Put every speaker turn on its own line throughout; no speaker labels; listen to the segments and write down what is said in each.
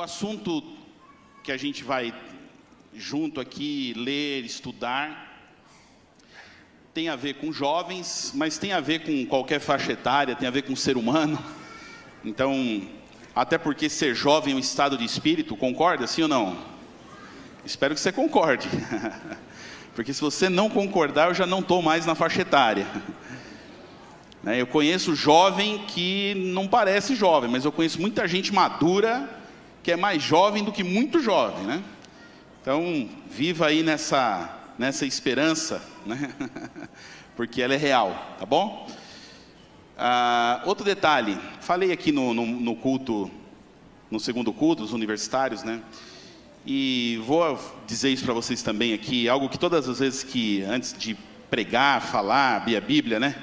O assunto que a gente vai junto aqui ler, estudar, tem a ver com jovens, mas tem a ver com qualquer faixa etária, tem a ver com ser humano. Então, até porque ser jovem é um estado de espírito, concorda, sim ou não? Espero que você concorde. Porque se você não concordar, eu já não estou mais na faixa etária. Né, eu conheço jovem que não parece jovem, mas eu conheço muita gente madura que é mais jovem do que muito jovem, né? Então, viva aí nessa, nessa esperança, né? Porque ela é real, tá bom? Ah, outro detalhe, falei aqui no, no, no culto, no segundo culto, dos universitários, né? E vou dizer isso para vocês também aqui, algo que todas as vezes que, antes de pregar, falar, abrir a Bíblia, né?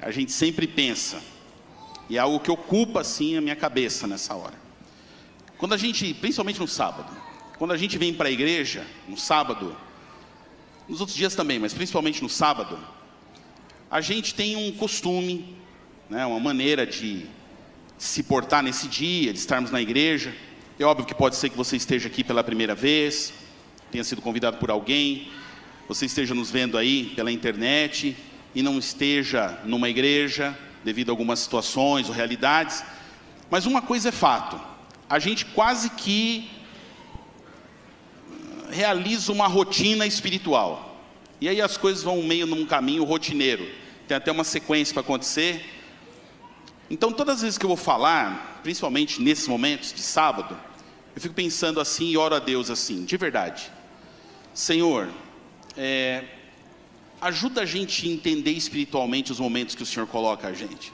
A gente sempre pensa, e é algo que ocupa, assim, a minha cabeça nessa hora. Quando a gente, principalmente no sábado, quando a gente vem para a igreja, no sábado, nos outros dias também, mas principalmente no sábado, a gente tem um costume, né, uma maneira de se portar nesse dia, de estarmos na igreja. É óbvio que pode ser que você esteja aqui pela primeira vez, tenha sido convidado por alguém, você esteja nos vendo aí pela internet e não esteja numa igreja devido a algumas situações ou realidades. Mas uma coisa é fato: a gente quase que realiza uma rotina espiritual. E aí as coisas vão meio num caminho rotineiro. Tem até uma sequência para acontecer. Então, todas as vezes que eu vou falar, principalmente nesses momentos de sábado, eu fico pensando assim e oro a Deus assim, de verdade. Senhor, é, ajuda a gente a entender espiritualmente os momentos que o Senhor coloca a gente.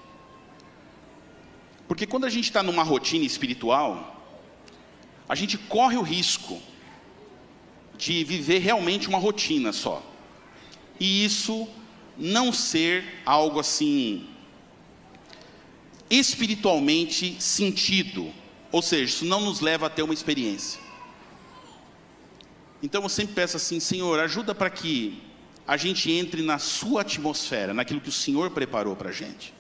Porque quando a gente está numa rotina espiritual, a gente corre o risco de viver realmente uma rotina só. E isso não ser algo assim espiritualmente sentido, ou seja, isso não nos leva a ter uma experiência. Então eu sempre peço assim, Senhor, ajuda para que a gente entre na sua atmosfera, naquilo que o Senhor preparou para a gente.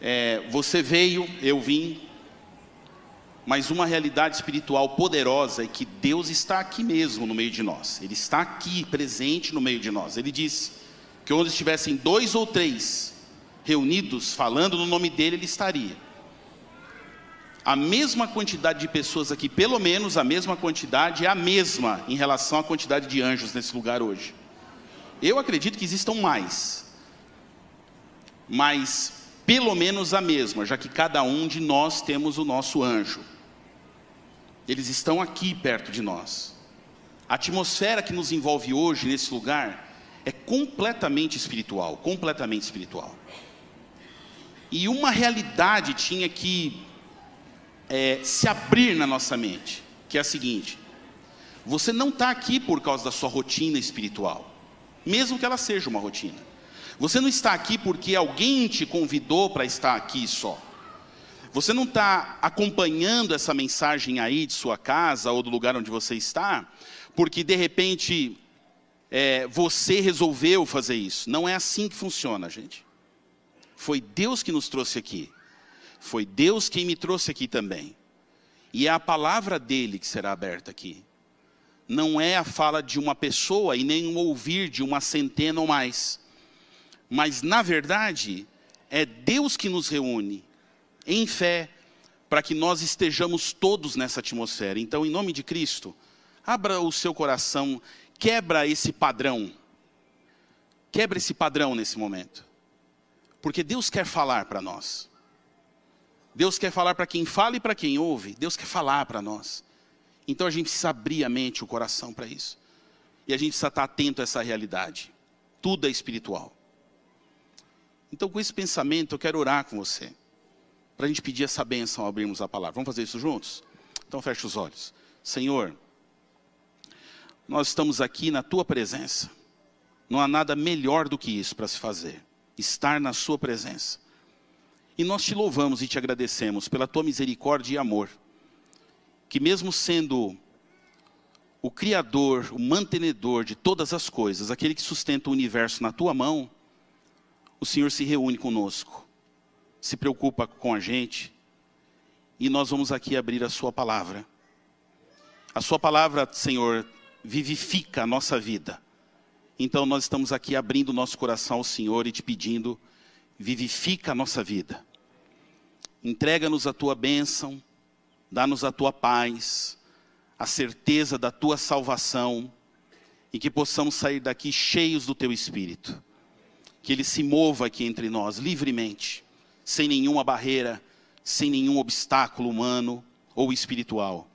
É, você veio, eu vim, mas uma realidade espiritual poderosa é que Deus está aqui mesmo no meio de nós. Ele está aqui presente no meio de nós. Ele disse que onde estivessem dois ou três reunidos falando no nome dele, ele estaria. A mesma quantidade de pessoas aqui, pelo menos a mesma quantidade, é a mesma em relação à quantidade de anjos nesse lugar hoje. Eu acredito que existam mais, mas pelo menos a mesma, já que cada um de nós temos o nosso anjo. Eles estão aqui perto de nós. A atmosfera que nos envolve hoje nesse lugar é completamente espiritual, completamente espiritual. E uma realidade tinha que é, se abrir na nossa mente, que é a seguinte: você não está aqui por causa da sua rotina espiritual, mesmo que ela seja uma rotina. Você não está aqui porque alguém te convidou para estar aqui só. Você não está acompanhando essa mensagem aí de sua casa ou do lugar onde você está, porque de repente é, você resolveu fazer isso. Não é assim que funciona, gente. Foi Deus que nos trouxe aqui. Foi Deus quem me trouxe aqui também. E é a palavra dele que será aberta aqui. Não é a fala de uma pessoa e nem o ouvir de uma centena ou mais. Mas, na verdade, é Deus que nos reúne em fé, para que nós estejamos todos nessa atmosfera. Então, em nome de Cristo, abra o seu coração, quebra esse padrão. Quebra esse padrão nesse momento. Porque Deus quer falar para nós. Deus quer falar para quem fala e para quem ouve. Deus quer falar para nós. Então a gente precisa abrir a mente, o coração para isso. E a gente precisa estar atento a essa realidade. Tudo é espiritual. Então, com esse pensamento, eu quero orar com você para a gente pedir essa bênção ao abrirmos a palavra. Vamos fazer isso juntos? Então feche os olhos. Senhor, nós estamos aqui na tua presença. Não há nada melhor do que isso para se fazer. Estar na sua presença. E nós te louvamos e te agradecemos pela tua misericórdia e amor. Que mesmo sendo o Criador, o mantenedor de todas as coisas, aquele que sustenta o universo na tua mão, o Senhor se reúne conosco se preocupa com a gente e nós vamos aqui abrir a Sua palavra. A Sua palavra, Senhor, vivifica a nossa vida. Então nós estamos aqui abrindo nosso coração ao Senhor e te pedindo, vivifica a nossa vida. Entrega-nos a tua bênção, dá-nos a tua paz, a certeza da tua salvação e que possamos sair daqui cheios do teu espírito. Que ele se mova aqui entre nós livremente, sem nenhuma barreira, sem nenhum obstáculo humano ou espiritual.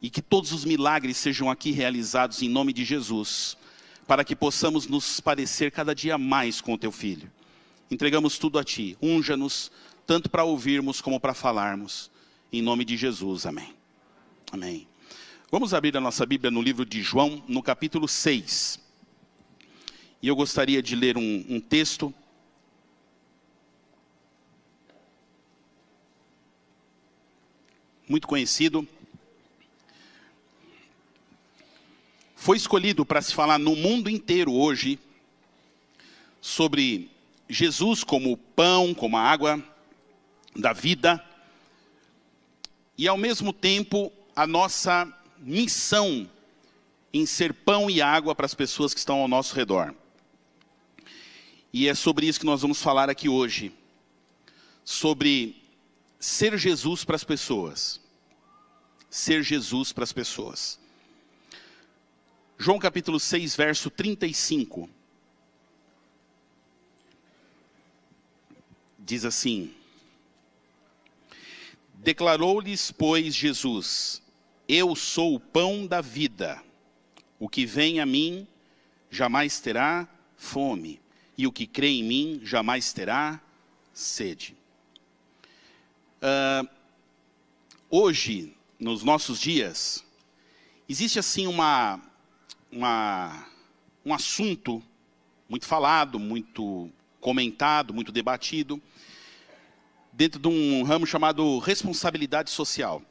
E que todos os milagres sejam aqui realizados em nome de Jesus, para que possamos nos parecer cada dia mais com o teu filho. Entregamos tudo a ti, unja-nos, tanto para ouvirmos como para falarmos. Em nome de Jesus, amém. Amém. Vamos abrir a nossa Bíblia no livro de João, no capítulo 6. E eu gostaria de ler um, um texto. Muito conhecido. Foi escolhido para se falar no mundo inteiro hoje sobre Jesus como pão, como a água da vida, e ao mesmo tempo a nossa missão em ser pão e água para as pessoas que estão ao nosso redor. E é sobre isso que nós vamos falar aqui hoje. Sobre ser Jesus para as pessoas. Ser Jesus para as pessoas. João capítulo 6, verso 35. Diz assim: Declarou-lhes, pois, Jesus: eu sou o pão da vida. O que vem a mim jamais terá fome, e o que crê em mim jamais terá sede. Uh, hoje, nos nossos dias, existe assim uma, uma, um assunto muito falado, muito comentado, muito debatido, dentro de um ramo chamado responsabilidade social.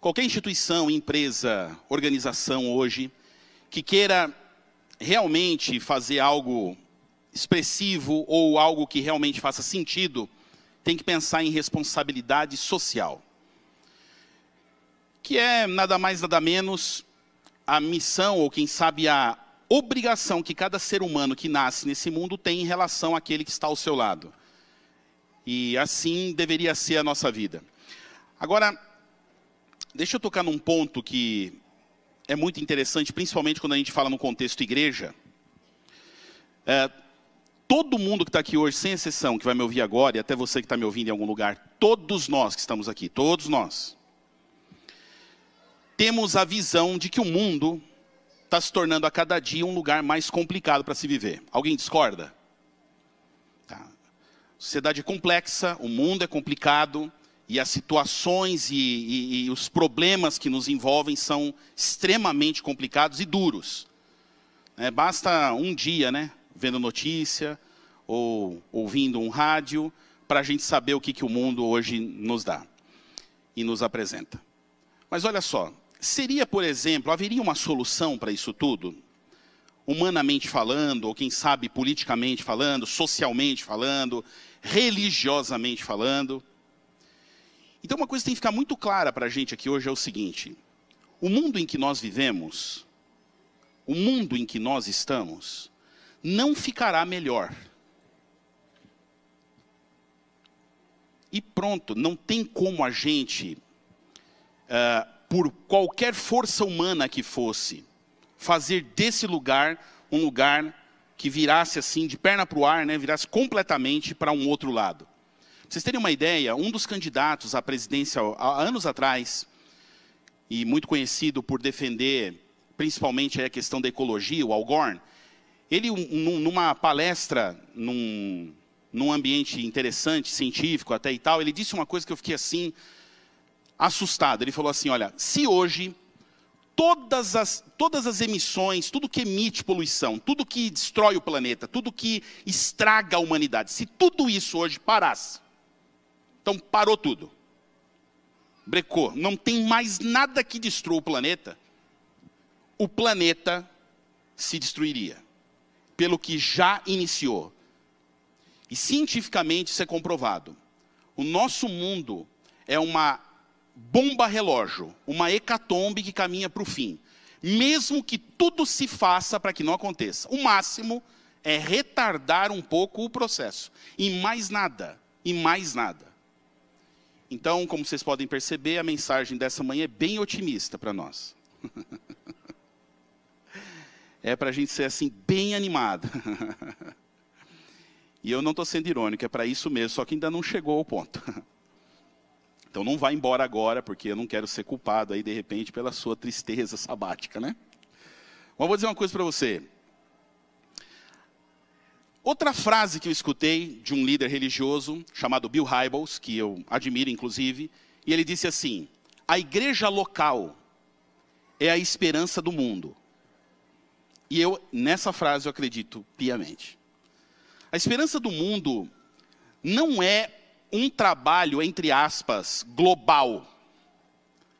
Qualquer instituição, empresa, organização hoje que queira realmente fazer algo expressivo ou algo que realmente faça sentido, tem que pensar em responsabilidade social. Que é nada mais, nada menos a missão, ou quem sabe a obrigação que cada ser humano que nasce nesse mundo tem em relação àquele que está ao seu lado. E assim deveria ser a nossa vida. Agora, Deixa eu tocar num ponto que é muito interessante, principalmente quando a gente fala no contexto igreja. É, todo mundo que está aqui hoje, sem exceção, que vai me ouvir agora, e até você que está me ouvindo em algum lugar, todos nós que estamos aqui, todos nós, temos a visão de que o mundo está se tornando a cada dia um lugar mais complicado para se viver. Alguém discorda? Tá. Sociedade é complexa, o mundo é complicado, e as situações e, e, e, os problemas que nos envolvem são extremamente complicados e duros. É, basta um dia, né, vendo notícia ou ouvindo um rádio, para a gente saber o que, que o mundo hoje nos dá e nos apresenta. Mas olha só, seria, por exemplo, haveria uma solução para isso tudo? Humanamente falando, ou quem sabe politicamente falando, socialmente falando, religiosamente falando? Então, uma coisa que tem que ficar muito clara para a gente aqui hoje é o seguinte: o mundo em que nós vivemos, o mundo em que nós estamos, não ficará melhor. E pronto, não tem como a gente, uh, por qualquer força humana que fosse, fazer desse lugar um lugar que virasse assim, de perna para o ar, né, virasse completamente para um outro lado vocês terem uma ideia, um dos candidatos à presidência há anos atrás, e muito conhecido por defender principalmente a questão da ecologia, o Al Gore, ele, numa palestra, num, num ambiente interessante, científico até e tal, ele disse uma coisa que eu fiquei assim, assustado. Ele falou assim, olha, se hoje todas as, todas as emissões, tudo que emite poluição, tudo que destrói o planeta, tudo que estraga a humanidade, se tudo isso hoje parasse, então parou tudo. Brecou. Não tem mais nada que destrua o planeta. O planeta se destruiria. Pelo que já iniciou. E cientificamente isso é comprovado. O nosso mundo é uma bomba relógio, uma hecatombe que caminha para o fim. Mesmo que tudo se faça para que não aconteça. O máximo é retardar um pouco o processo. E mais nada. E mais nada. Então, como vocês podem perceber, a mensagem dessa manhã é bem otimista para nós. é para a gente ser assim, bem animado. e eu não estou sendo irônico, é para isso mesmo, só que ainda não chegou ao ponto. Então não vá embora agora, porque eu não quero ser culpado aí, de repente, pela sua tristeza sabática, né? Mas vou dizer uma coisa para você. Outra frase que eu escutei de um líder religioso, chamado Bill Hybels, que eu admiro inclusive, e ele disse assim, a igreja local é a esperança do mundo. E eu, nessa frase, eu acredito piamente. A esperança do mundo não é um trabalho, entre aspas, global,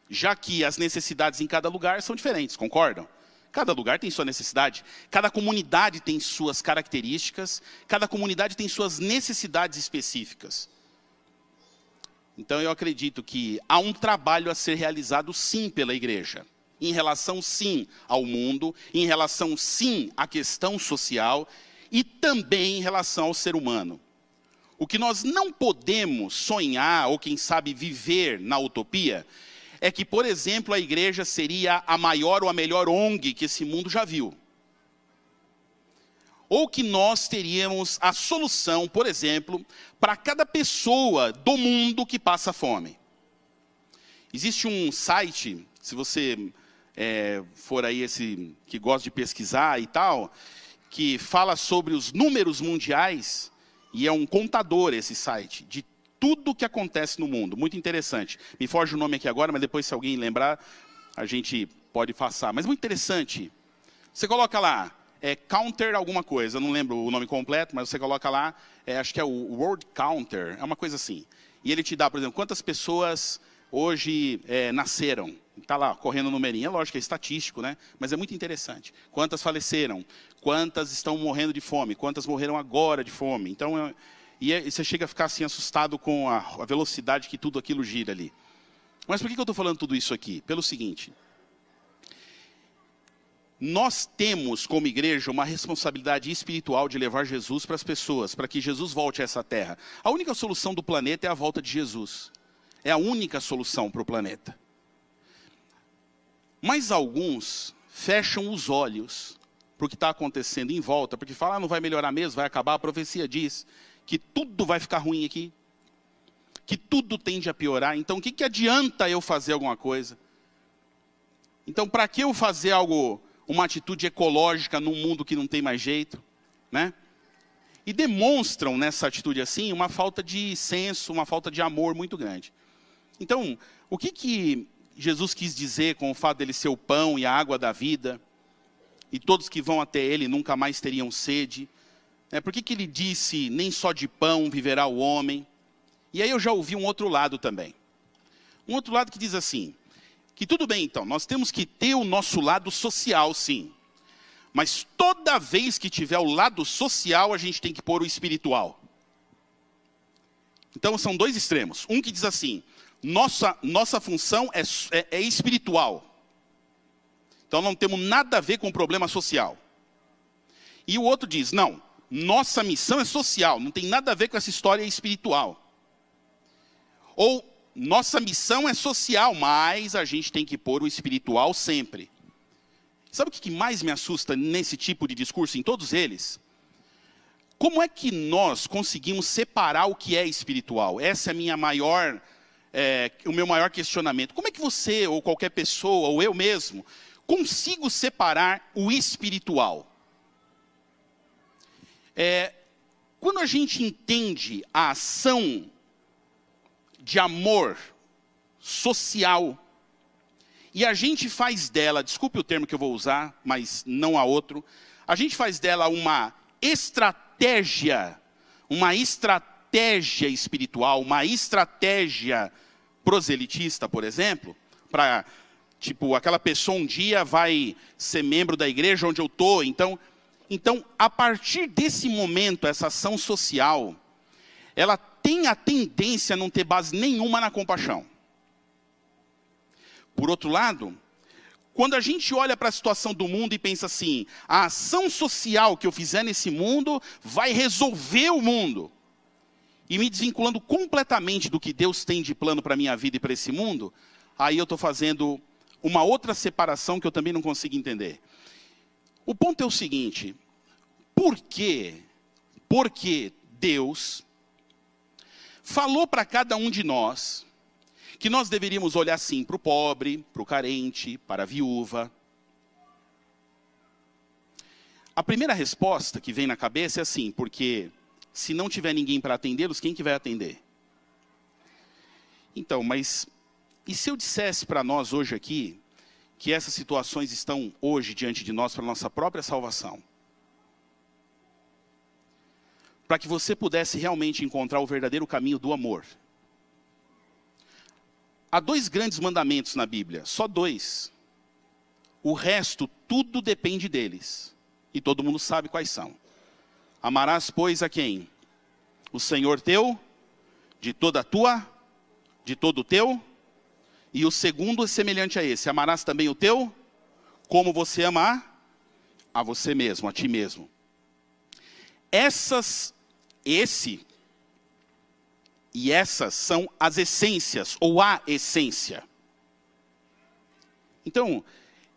já que as necessidades em cada lugar são diferentes, concordam? Cada lugar tem sua necessidade, cada comunidade tem suas características, cada comunidade tem suas necessidades específicas. Então eu acredito que há um trabalho a ser realizado sim pela igreja, em relação sim ao mundo, em relação sim à questão social e também em relação ao ser humano. O que nós não podemos sonhar, ou quem sabe viver na utopia, é que, por exemplo, a igreja seria a maior ou a melhor ONG que esse mundo já viu. Ou que nós teríamos a solução, por exemplo, para cada pessoa do mundo que passa fome. Existe um site, se você é, for aí esse que gosta de pesquisar e tal, que fala sobre os números mundiais e é um contador esse site, de tudo que acontece no mundo. Muito interessante. Me foge o nome aqui agora, mas depois, se alguém lembrar, a gente pode passar. Mas muito interessante. Você coloca lá, é counter alguma coisa, não lembro o nome completo, mas você coloca lá, é, acho que é o World Counter, é uma coisa assim. E ele te dá, por exemplo, quantas pessoas hoje é, nasceram. Está lá, correndo o numerinho. É lógico, é estatístico, né? Mas é muito interessante. Quantas faleceram? Quantas estão morrendo de fome? Quantas morreram agora de fome? Então, é, e, é, e, você chega a ficar assim assustado com a, a, velocidade que tudo aquilo gira ali. Mas por que, que eu estou falando tudo isso aqui? Pelo seguinte. Nós temos, como igreja, uma responsabilidade espiritual de levar Jesus para as pessoas, para que Jesus volte a essa terra. A única solução do planeta é a volta de Jesus. É a única solução para o planeta. Mas alguns fecham os olhos para o que está acontecendo em volta, porque falam, ah, não vai melhorar mesmo, vai acabar. A profecia diz que tudo vai ficar ruim aqui, que tudo tende a piorar. Então, o que, que adianta eu fazer alguma coisa? Então, para que eu fazer algo, uma atitude ecológica num mundo que não tem mais jeito, né? E demonstram nessa atitude assim uma falta de senso, uma falta de amor muito grande. Então, o que que Jesus quis dizer com o fato dele ser o pão e a água da vida, e todos que vão até ele nunca mais teriam sede. É, por que, que ele disse, nem só de pão viverá o homem? E aí eu já ouvi um outro lado também. Um outro lado que diz assim, que tudo bem então, nós temos que ter o nosso lado social sim. Mas toda vez que tiver o lado social, a gente tem que pôr o espiritual. Então são dois extremos. Um que diz assim, nossa, nossa função é, é, é espiritual. Então não temos nada a ver com o problema social. E o outro diz: não, nossa missão é social, não tem nada a ver com essa história espiritual. Ou nossa missão é social, mas a gente tem que pôr o espiritual sempre. Sabe o que mais me assusta nesse tipo de discurso, em todos eles? Como é que nós conseguimos separar o que é espiritual? Essa é a minha maior é, o meu maior questionamento. Como é que você, ou qualquer pessoa, ou eu mesmo, consigo separar o espiritual? É, quando a gente entende a ação de amor social, e a gente faz dela, desculpe o termo que eu vou usar, mas não há outro, a gente faz dela uma estratégia, uma estratégia espiritual, uma estratégia proselitista, por exemplo, para tipo aquela pessoa um dia vai ser membro da igreja onde eu tô, então, então a partir desse momento essa ação social, ela tem a tendência a não ter base nenhuma na compaixão. Por outro lado, quando a gente olha para a situação do mundo e pensa assim, a ação social que eu fizer nesse mundo vai resolver o mundo, e me desvinculando completamente do que Deus tem de plano para a minha vida e para esse mundo, aí eu estou fazendo uma outra separação que eu também não consigo entender. O ponto é o seguinte: por quê? Porque Deus falou para cada um de nós que nós deveríamos olhar sim para o pobre, para o carente, para a viúva. A primeira resposta que vem na cabeça é assim, porque se não tiver ninguém para atendê-los, quem que vai atender? Então, mas e se eu dissesse para nós hoje aqui que essas situações estão hoje diante de nós para nossa própria salvação? Para que você pudesse realmente encontrar o verdadeiro caminho do amor. Há dois grandes mandamentos na Bíblia, só dois. O resto, tudo depende deles. E todo mundo sabe quais são. Amarás, pois, a quem? O Senhor teu, de toda a tua, de todo o teu. E o segundo é semelhante a esse: amarás também o teu, como você amar a você mesmo, a ti mesmo. Essas, esse e essas são as essências, ou a essência. Então,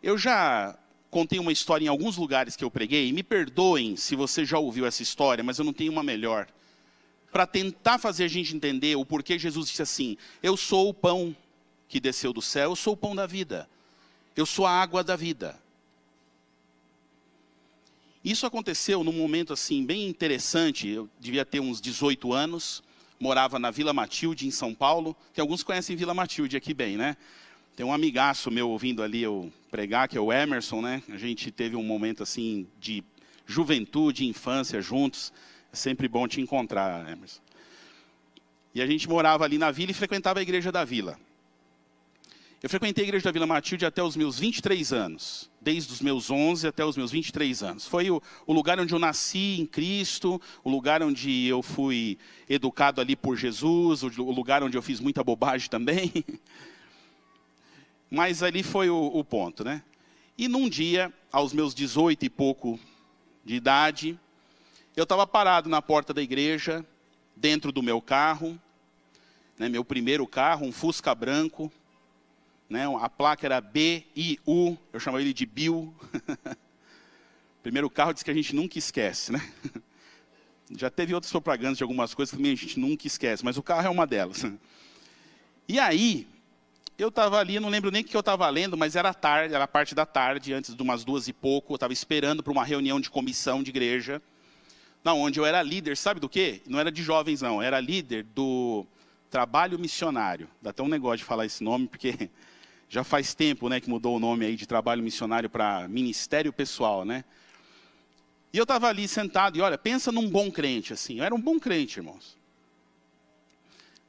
eu já contei uma história em alguns lugares que eu preguei, e me perdoem se você já ouviu essa história, mas eu não tenho uma melhor. Para tentar fazer a gente entender o porquê Jesus disse assim: Eu sou o pão que desceu do céu, eu sou o pão da vida, eu sou a água da vida. Isso aconteceu num momento assim bem interessante, eu devia ter uns 18 anos, morava na Vila Matilde, em São Paulo. Tem alguns conhecem Vila Matilde aqui bem, né? Tem um amigaço meu ouvindo ali eu pregar, que é o Emerson, né? A gente teve um momento assim de juventude, infância juntos. É sempre bom te encontrar, Emerson. E a gente morava ali na vila e frequentava a igreja da vila. Eu frequentei a igreja da Vila Matilde até os meus 23 anos, desde os meus 11 até os meus 23 anos. Foi o, o, lugar onde eu nasci em Cristo, o lugar onde eu fui educado ali por Jesus, o, o lugar onde eu fiz muita bobagem também. Mas ali foi o, o ponto, né? E num dia, aos meus 18 e pouco de idade, eu estava parado na porta da igreja, dentro do meu carro, né, meu primeiro carro, um Fusca branco. Né, a placa era B-I-U, eu chamava ele de Bill. primeiro carro diz que a gente nunca esquece, né? Já teve outras propagandas de algumas coisas que a gente nunca esquece, mas o carro é uma delas. E aí, eu estava ali, não lembro nem o que eu estava lendo, mas era tarde, era parte da tarde, antes de umas duas e pouco, eu estava esperando para uma reunião de comissão de igreja, na onde eu era líder, sabe do quê? Não era de jovens, não, era líder do trabalho missionário. Dá até um negócio de falar esse nome, porque já faz tempo né, que mudou o nome aí de trabalho missionário para ministério pessoal, né? E eu estava ali sentado, e olha, pensa num bom crente, assim, eu era um bom crente, irmãos.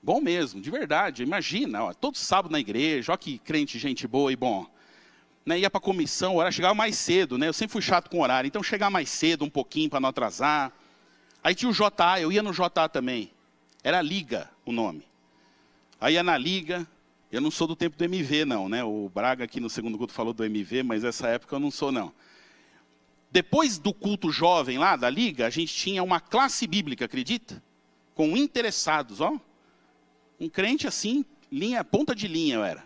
Bom mesmo, de verdade. Imagina, ó, todo sábado na igreja, ó que crente, gente boa e bom. Né, ia para a comissão, hora chegava mais cedo, né? Eu sempre fui chato com horário, então chegar mais cedo um pouquinho para não atrasar. Aí tinha o JA, eu ia no JA também. Era Liga o nome. Aí ia na Liga, eu não sou do tempo do MV não, né? O Braga aqui no segundo culto falou do MV, mas essa época eu não sou não. Depois do culto jovem lá da Liga, a gente tinha uma classe bíblica, acredita? Com interessados, ó. Um crente assim, linha, ponta de linha eu era.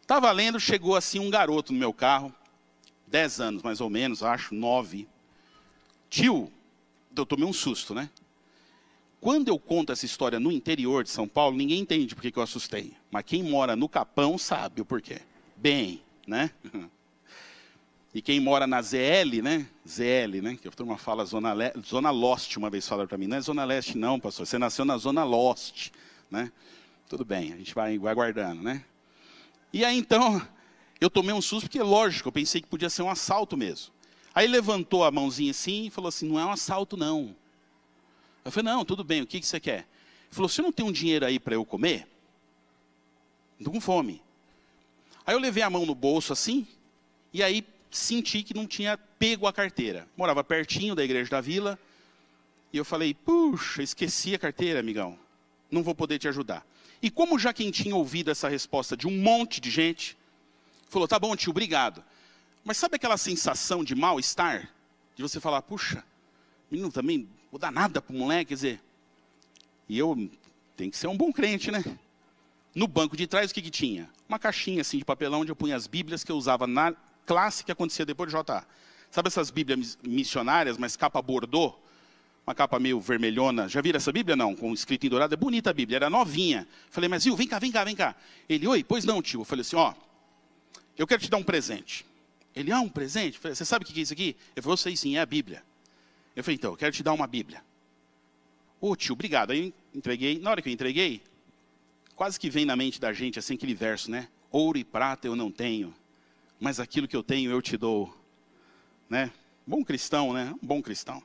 Estava lendo, chegou assim um garoto no meu carro, dez anos mais ou menos, acho, nove. Tio, eu tomei um susto, né? Quando eu conto essa história no interior de São Paulo, ninguém entende por que eu assustei. Mas quem mora no Capão sabe o porquê. Bem, né? E quem mora na ZL, né? ZL, né? Que a turma fala zona, Le... zona Lost, uma vez falaram para mim. Não é Zona Leste não, pastor. Você nasceu na Zona Lost, né? Tudo bem, a gente vai, vai aguardando, né? E aí então, eu tomei um susto, porque lógico, eu pensei que podia ser um assalto mesmo. Aí levantou a mãozinha assim e falou assim, não é um assalto não. Eu falei, não, tudo bem, o que, que você quer? Ele falou, você não tem um dinheiro aí para eu comer? Estou com fome. Aí eu levei a mão no bolso assim, e aí senti que não tinha pego a carteira. Morava pertinho da igreja da vila. E eu falei, puxa, esqueci a carteira, amigão. Não vou poder te ajudar. E como já quem tinha ouvido essa resposta de um monte de gente, falou, tá bom, tio, obrigado. Mas sabe aquela sensação de mal-estar? De você falar, puxa, menino também, vou dar nada pro moleque, quer dizer. E eu tenho que ser um bom crente, né? No banco de trás, o que, que tinha? Uma caixinha assim de papelão onde eu punha as bíblias que eu usava na classe que acontecia depois de JA. Sabe essas bíblias missionárias, mas capa bordô? Uma capa meio vermelhona. Já viram essa bíblia? Não, com escrito em dourado. É bonita a bíblia, era novinha. Falei, mas viu, vem cá, vem cá, vem cá. Ele, oi, pois não, tio. Eu falei assim, ó, eu quero te dar um presente. Ele, ah, um presente? Falei, você sabe o que é isso aqui? Eu falei, eu sei sim, é a Bíblia. Eu falei, então, eu quero te dar uma Bíblia. Ô oh, tio, obrigado. Aí entreguei. Na hora que eu entreguei, quase que vem na mente da gente assim aquele verso, né? Ouro e prata eu não tenho, mas aquilo que eu tenho eu te dou. Né? Bom cristão, né? Um bom cristão.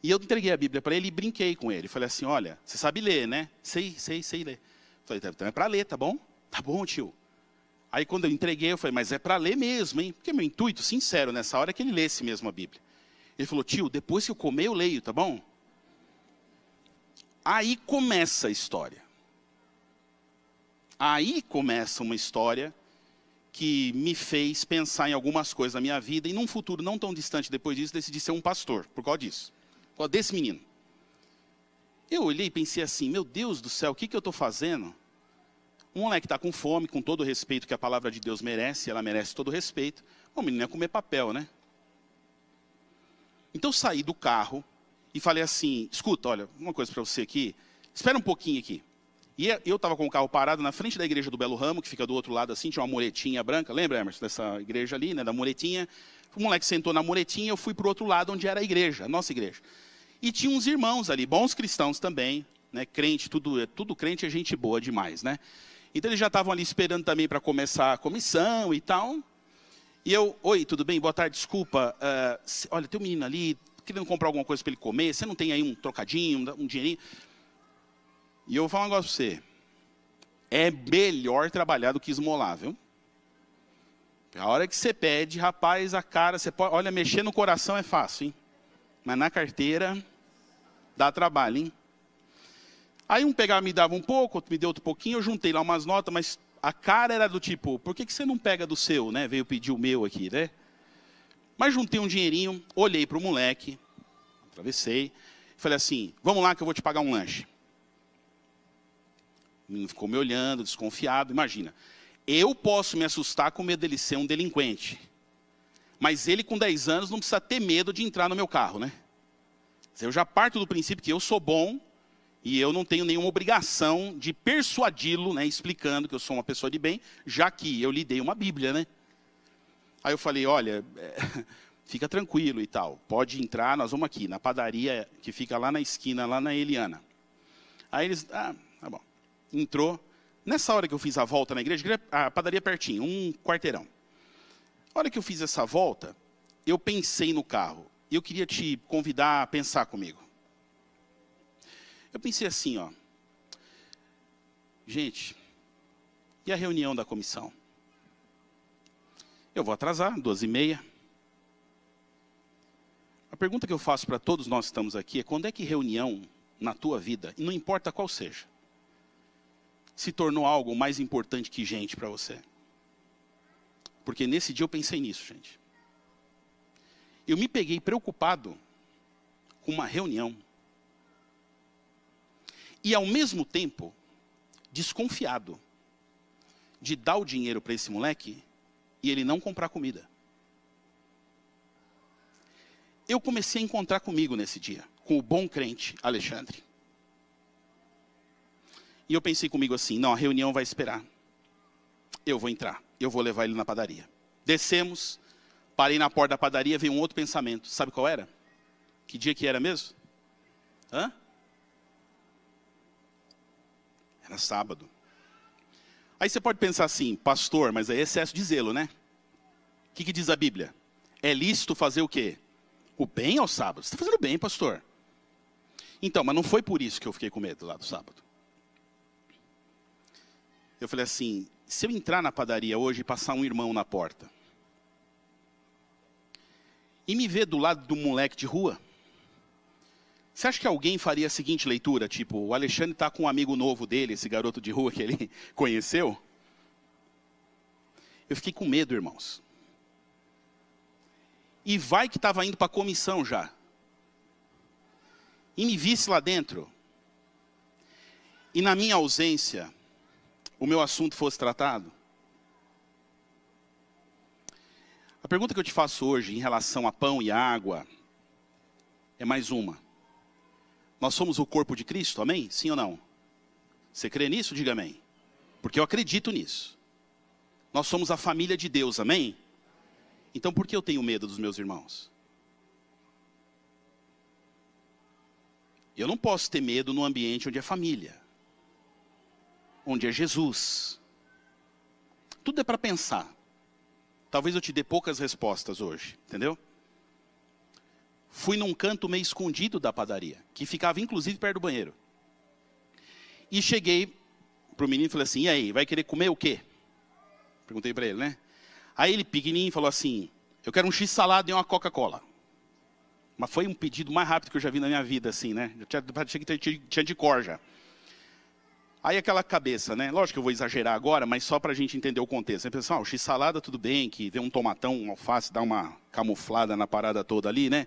E eu entreguei a Bíblia para ele e brinquei com ele. Falei assim: olha, você sabe ler, né? Sei, sei, sei ler. Falei, então é para ler, tá bom? Tá bom, tio. Aí quando eu entreguei, eu falei, mas é para ler mesmo, hein? Porque meu intuito, sincero, nessa hora é que ele lesse mesmo a Bíblia. Ele falou, tio, depois que eu comer, eu leio, tá bom? Aí começa a história. Aí começa uma história que me fez pensar em algumas coisas na minha vida e num futuro não tão distante depois disso, decidi ser um pastor, por causa disso, por causa desse menino. Eu olhei e pensei assim, meu Deus do céu, o que, que eu estou fazendo? Um moleque está com fome, com todo o respeito que a palavra de Deus merece, ela merece todo o respeito. O menino ia comer papel, né? Então eu saí do carro e falei assim: escuta, olha, uma coisa para você aqui, espera um pouquinho aqui. E eu estava com o carro parado na frente da igreja do Belo Ramo, que fica do outro lado assim, tinha uma muretinha branca, lembra, Emerson, dessa igreja ali, né, da muretinha? O moleque sentou na muretinha, eu fui para o outro lado, onde era a igreja, a nossa igreja. E tinha uns irmãos ali, bons cristãos também, né, crente, tudo, tudo crente é gente boa demais, né? Então eles já estavam ali esperando também para começar a comissão e tal. E eu, oi, tudo bem? Boa tarde, desculpa. Uh, olha, tem um menino ali querendo comprar alguma coisa para ele comer. Você não tem aí um trocadinho, um dinheirinho? E eu vou falar um negócio para você. É melhor trabalhar do que esmolar, viu? A hora que você pede, rapaz, a cara, você pode, olha, mexer no coração é fácil, hein? Mas na carteira dá trabalho, hein? Aí um pegava me dava um pouco, outro me deu outro pouquinho, eu juntei lá umas notas, mas a cara era do tipo, por que, que você não pega do seu, né? Veio pedir o meu aqui, né? Mas juntei um dinheirinho, olhei para o moleque, atravessei, falei assim, vamos lá que eu vou te pagar um lanche. Ficou me olhando, desconfiado. Imagina, eu posso me assustar com medo dele ser um delinquente. Mas ele, com 10 anos, não precisa ter medo de entrar no meu carro, né? Eu já parto do princípio que eu sou bom e eu não tenho nenhuma obrigação de persuadi-lo, né, explicando que eu sou uma pessoa de bem, já que eu lhe dei uma Bíblia, né? Aí eu falei, olha, é, fica tranquilo e tal, pode entrar, nós vamos aqui, na padaria que fica lá na esquina, lá na Eliana. Aí eles, ah, tá bom entrou. Nessa hora que eu fiz a volta na igreja, a padaria pertinho, um quarteirão. A hora que eu fiz essa volta, eu pensei no carro. Eu queria te convidar a pensar comigo. Eu pensei assim, ó. Gente, e a reunião da comissão? Eu vou atrasar, duas e meia. A pergunta que eu faço para todos nós que estamos aqui é quando é que reunião na tua vida, e não importa qual seja, se tornou algo mais importante que gente para você? Porque nesse dia eu pensei nisso, gente. Eu me peguei preocupado com uma reunião. E ao mesmo tempo, desconfiado de dar o dinheiro para esse moleque e ele não comprar comida. Eu comecei a encontrar comigo nesse dia, com o bom crente Alexandre. E eu pensei comigo assim: não, a reunião vai esperar. Eu vou entrar, eu vou levar ele na padaria. Descemos, parei na porta da padaria, veio um outro pensamento. Sabe qual era? Que dia que era mesmo? Hã? Era sábado. Aí você pode pensar assim, pastor, mas é excesso de zelo, né? O que, que diz a Bíblia? É lícito fazer o quê? O bem ao sábado. Você está fazendo bem, pastor. Então, mas não foi por isso que eu fiquei com medo lá do sábado. Eu falei assim: se eu entrar na padaria hoje e passar um irmão na porta, e me ver do lado do moleque de rua, Você acha que alguém faria a seguinte leitura? Tipo, o Alexandre está com um amigo novo dele, esse garoto de rua que ele conheceu? Eu fiquei com medo, irmãos. E vai que estava indo para a comissão já. E me visse lá dentro. E na minha ausência, o meu assunto fosse tratado. A pergunta que eu te faço hoje em relação a pão e água é mais uma. Nós somos o corpo de Cristo, amém? Sim ou não? Você crê nisso? Diga amém. Porque eu acredito nisso. Nós somos a família de Deus, amém? Então por que eu tenho medo dos meus irmãos? Eu não posso ter medo no ambiente onde é família, onde é Jesus. Tudo é para pensar. Talvez eu te dê poucas respostas hoje, entendeu? Fui num canto meio escondido da padaria, que ficava inclusive perto do banheiro. E cheguei para o menino e falei assim: e aí, vai querer comer o quê? Perguntei para ele, né? Aí ele, pequenininho, falou assim: eu quero um x-salada e uma Coca-Cola. Mas foi um pedido mais rápido que eu já vi na minha vida, assim, né? Eu tinha, tinha tinha de cor já. Aí aquela cabeça, né? Lógico que eu vou exagerar agora, mas só para a gente entender o contexto. Você pensa, ah, x-salada tudo bem, que vem um tomatão, um alface, dá uma camuflada na parada toda ali, né?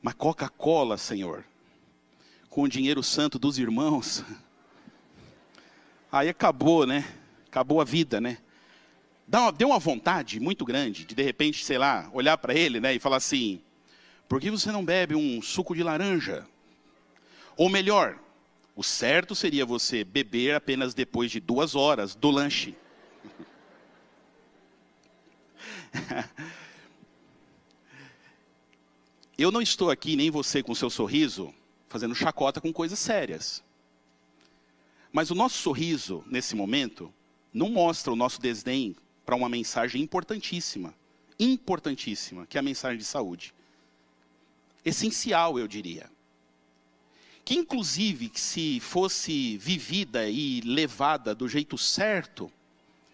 Mas Coca-Cola, Senhor, com o dinheiro santo dos irmãos, aí acabou, né? Acabou a vida, né? Deu uma vontade muito grande de, de repente, sei lá, olhar para ele né, e falar assim, por que você não bebe um suco de laranja? Ou melhor, o certo seria você beber apenas depois de duas horas do lanche. Eu não estou aqui, nem você com seu sorriso, fazendo chacota com coisas sérias. Mas o nosso sorriso, nesse momento, não mostra o nosso desdém para uma mensagem importantíssima. Importantíssima, que é a mensagem de saúde essencial, eu diria. Que inclusive, se fosse vivida e levada do jeito certo,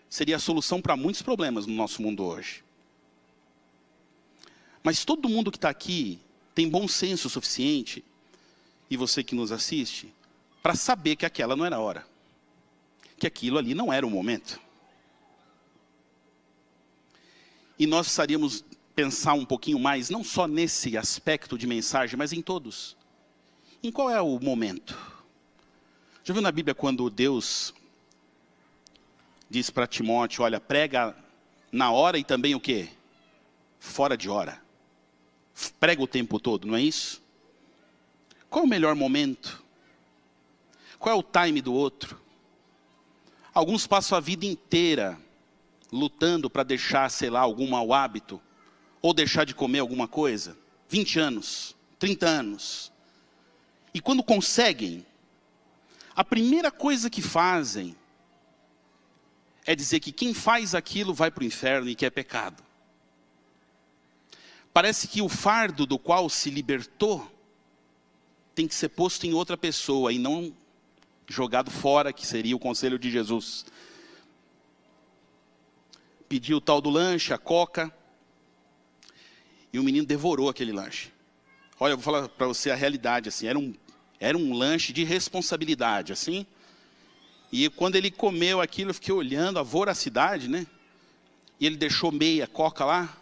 seria a solução para muitos problemas no nosso mundo hoje. Mas todo mundo que está aqui tem bom senso suficiente, e você que nos assiste, para saber que aquela não era a hora. Que aquilo ali não era o momento. E nós precisaríamos pensar um pouquinho mais, não só nesse aspecto de mensagem, mas em todos. Em qual é o momento? Já viu na Bíblia quando Deus diz para Timóteo, olha, prega na hora e também o quê? Fora de hora. Prega o tempo todo, não é isso? Qual é o melhor momento? Qual é o time do outro? Alguns passam a vida inteira lutando para deixar, sei lá, algum mau hábito ou deixar de comer alguma coisa. 20 anos, 30 anos. E quando conseguem, a primeira coisa que fazem é dizer que quem faz aquilo vai para o inferno e que é pecado. Parece que o fardo do qual se libertou tem que ser posto em outra pessoa e não jogado fora, que seria o conselho de Jesus. Pediu o tal do lanche, a coca, e o menino devorou aquele lanche. Olha, eu vou falar para você a realidade, assim, era um, era um lanche de responsabilidade, assim. E quando ele comeu aquilo, eu fiquei olhando a voracidade, né? E ele deixou meia coca lá.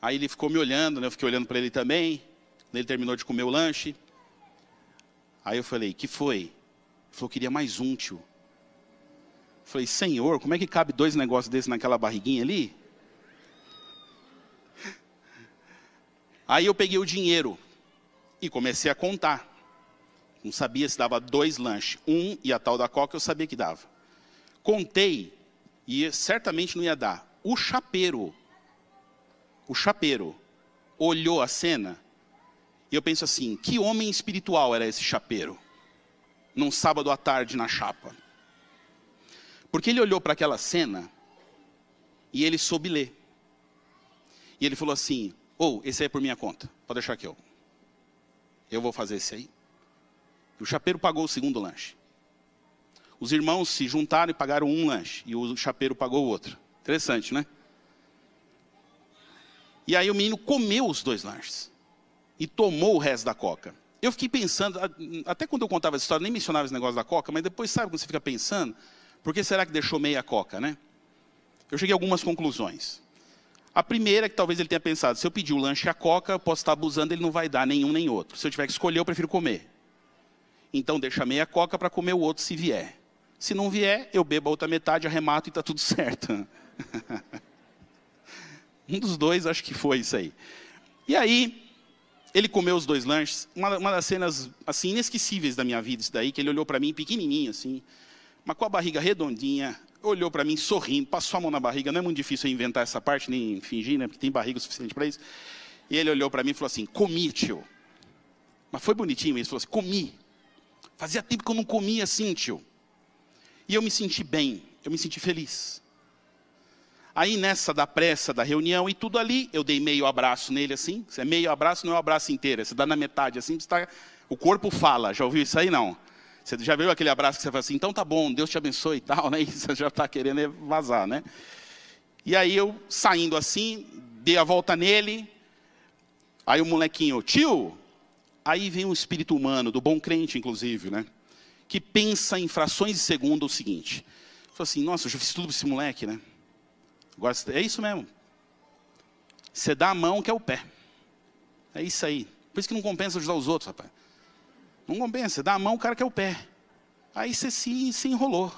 Aí ele ficou me olhando, né? Eu fiquei olhando para ele também. Ele terminou de comer o lanche. Aí eu falei, que foi? Ele falou, queria mais um, tio. Eu falei, senhor, como é que cabe dois negócios desses naquela barriguinha ali? Aí eu peguei o dinheiro e comecei a contar. Não sabia se dava dois lanches. Um e a tal da coca eu sabia que dava. Contei e certamente não ia dar. O chapeiro, o chapeiro, olhou a cena e eu penso assim: que homem espiritual era esse chapeiro? Num sábado à tarde na chapa. Porque ele olhou para aquela cena e ele soube ler. E ele falou assim: ou, esse aí é por minha conta. Pode deixar que eu. Eu vou fazer esse aí. E o chapeiro pagou o segundo lanche. Os irmãos se juntaram e pagaram um lanche. E o chapeiro pagou o outro. Interessante, né? E aí o menino comeu os dois lanches. e tomou o resto da coca. Eu fiquei pensando, até quando eu contava essa história, nem mencionava esse negócio da coca, mas depois sabe quando você fica pensando, por que será que deixou meia coca, né? Eu cheguei a algumas conclusões. A primeira que talvez ele tenha pensado, se eu pedir o lanche e a coca, eu posso estar abusando, ele não vai dar nenhum nem outro. Se eu tiver que escolher, eu prefiro comer. Então deixa meia coca para comer o outro se vier. Se não vier, eu bebo a outra metade, arremato e está tudo certo. um dos dois, acho que foi isso aí. E aí, ele comeu os dois lanches. Uma, uma das cenas assim inesquecíveis da minha vida, isso daí, que ele olhou para mim pequenininho assim, mas com a barriga redondinha, olhou para mim sorrindo, passou a mão na barriga. Não é muito difícil inventar essa parte, nem fingir, né? Porque tem barriga o suficiente para isso. E ele olhou para mim e falou assim: Comi, tio. Mas foi bonitinho isso. Falou assim: Comi. Fazia tempo que eu não comia assim, tio. E eu me senti bem, eu me senti feliz. Aí nessa da pressa da reunião e tudo ali, eu dei meio abraço nele assim. É meio abraço, não é um abraço inteiro. Você dá na metade assim, tá, o corpo fala. Já ouviu isso aí? Não. Você já viu aquele abraço que você fala assim, então tá bom, Deus te abençoe e tal, né? E você já está querendo vazar, né? E aí eu, saindo assim, dei a volta nele, aí o molequinho, tio, aí vem o espírito humano, do bom crente, inclusive, né? Que pensa em frações de segundo o seguinte. Falou assim, nossa, eu já fiz tudo para esse moleque, né? Agora, é isso mesmo. Você dá a mão que é o pé. É isso aí. Por isso que não compensa ajudar os outros, rapaz. Não compensa, dá a mão, o cara quer o pé. Aí você se, se enrolou.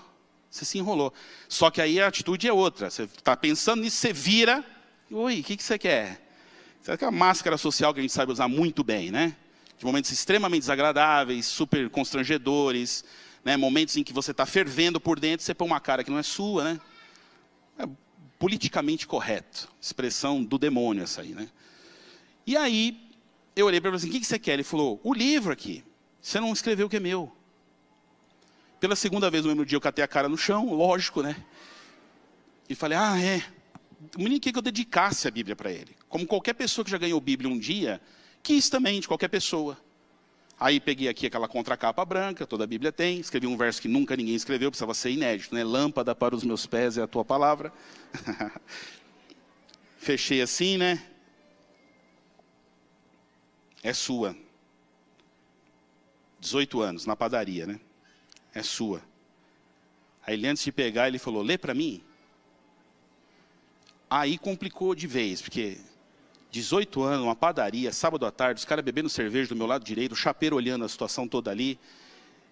Você se enrolou. Só que aí a atitude é outra. Você está pensando nisso, você vira. Oi, o que, que você quer? Isso é a máscara social que a gente sabe usar muito bem, né? De momentos extremamente desagradáveis, super constrangedores, né? momentos em que você está fervendo por dentro, você põe uma cara que não é sua, né? É politicamente correto. Expressão do demônio essa aí, né? E aí, eu olhei para ele e falei assim, o que, que você quer? Ele falou, o livro aqui. Você não escreveu o que é meu. Pela segunda vez no mesmo dia eu catei a cara no chão, lógico, né? E falei, ah, é. O menino queria que eu dedicasse a Bíblia para ele. Como qualquer pessoa que já ganhou Bíblia um dia, quis também, de qualquer pessoa. Aí peguei aqui aquela contracapa branca, toda a Bíblia tem, escrevi um verso que nunca ninguém escreveu, precisava ser inédito, né? Lâmpada para os meus pés é a tua palavra. Fechei assim, né? É sua. 18 anos, na padaria, né? É sua. Aí ele, antes de pegar, ele falou: lê para mim. Aí complicou de vez, porque 18 anos, uma padaria, sábado à tarde, os caras bebendo cerveja do meu lado direito, o chapeiro olhando a situação toda ali.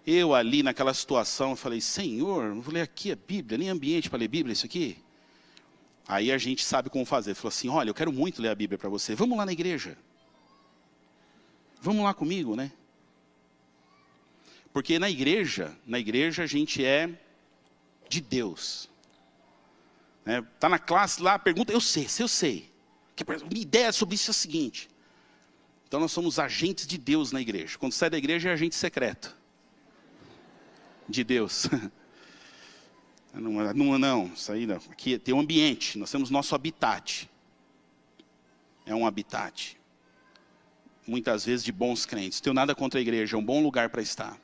Eu ali naquela situação, eu falei: Senhor, não vou ler aqui a Bíblia, nem ambiente para ler Bíblia, isso aqui. Aí a gente sabe como fazer. Ele falou assim: Olha, eu quero muito ler a Bíblia para você. Vamos lá na igreja. Vamos lá comigo, né? Porque na igreja, na igreja a gente é de Deus. Está né? Na classe lá, pergunta, eu sei, se eu sei. A minha ideia sobre isso é a seguinte. Então nós somos agentes de Deus na igreja. Quando sai da igreja é agente secreto. De Deus. Não, não, não, isso aí não. Aqui tem um ambiente, nós temos nosso habitat. É um habitat. Muitas vezes de bons crentes. Tenho nada contra a igreja, é um bom lugar para estar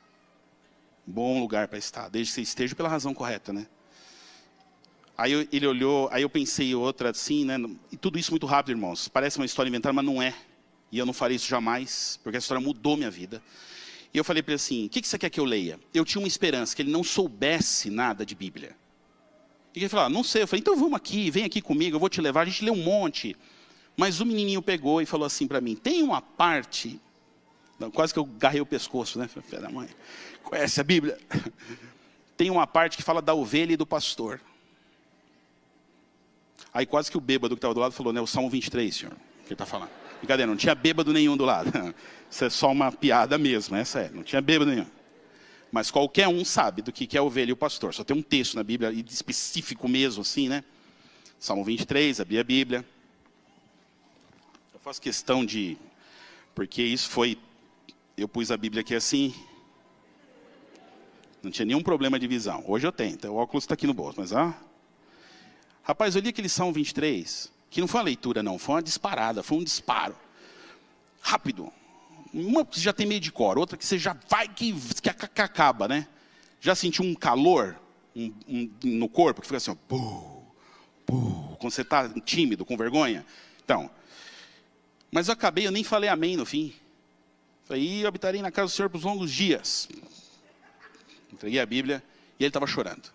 bom lugar para estar, desde que você esteja pela razão correta, né? Aí eu, ele olhou, aí eu pensei outra assim, né? E tudo isso muito rápido, irmãos. Parece uma história inventada, mas não é. E eu não farei isso jamais, porque a história mudou minha vida. E eu falei para ele assim: o que, que você quer que eu leia? Eu tinha uma esperança que ele não soubesse nada de Bíblia. E ele falou: ah, não sei. Eu falei: então vamos aqui, vem aqui comigo, eu vou te levar. A gente lê um monte. Mas o menininho pegou e falou assim para mim: tem uma parte. Quase que eu garrei o pescoço, né? Filha da mãe. Conhece a Bíblia? Tem uma parte que fala da ovelha e do pastor. Aí quase que o bêbado que estava do lado falou, né? O Salmo 23, senhor, que ele está falando. Brincadeira, não tinha bêbado nenhum do lado. Isso é só uma piada mesmo, essa é. Não tinha bêbado nenhum. Mas qualquer um sabe do que é a ovelha e o pastor. Só tem um texto na Bíblia, específico mesmo, assim, né? Salmo 23, abri a Bíblia. Eu faço questão de. Porque isso foi. Eu pus a Bíblia aqui assim, não tinha nenhum problema de visão. Hoje eu tenho, então o óculos está aqui no bolso. Mas, ah. Rapaz, eu li aquele Salmo 23, que não foi uma leitura, não, foi uma disparada, foi um disparo. Rápido. Uma que você já tem meio de cor, outra que você já vai que, que, acaba, né? Já sentiu um calor um, um, no corpo, que fica assim, ó, quando você está tímido, com vergonha? Então, Mas eu acabei, eu nem falei amém no fim. Falei, eu habitarei na casa do Senhor por longos dias. Entreguei a Bíblia e ele estava chorando.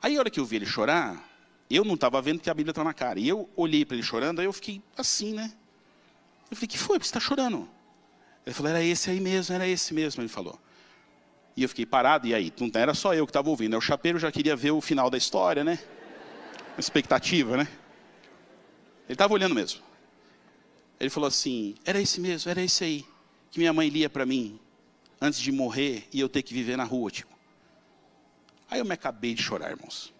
Aí a hora que eu vi ele chorar, eu não estava vendo que a Bíblia estava na cara. E eu olhei para ele chorando, aí eu fiquei assim, né? Eu falei, que foi? Você está chorando? Ele falou, era esse aí mesmo, era esse mesmo, ele falou. E eu fiquei parado, e aí? Não era só eu que estava ouvindo, né? o chapeiro já queria ver o final da história, né? Uma expectativa, né? Ele estava olhando mesmo. Ele falou assim: era esse mesmo, era esse aí, que minha mãe lia para mim, antes de morrer e eu ter que viver na rua, tipo. Aí eu me acabei de chorar, irmãos.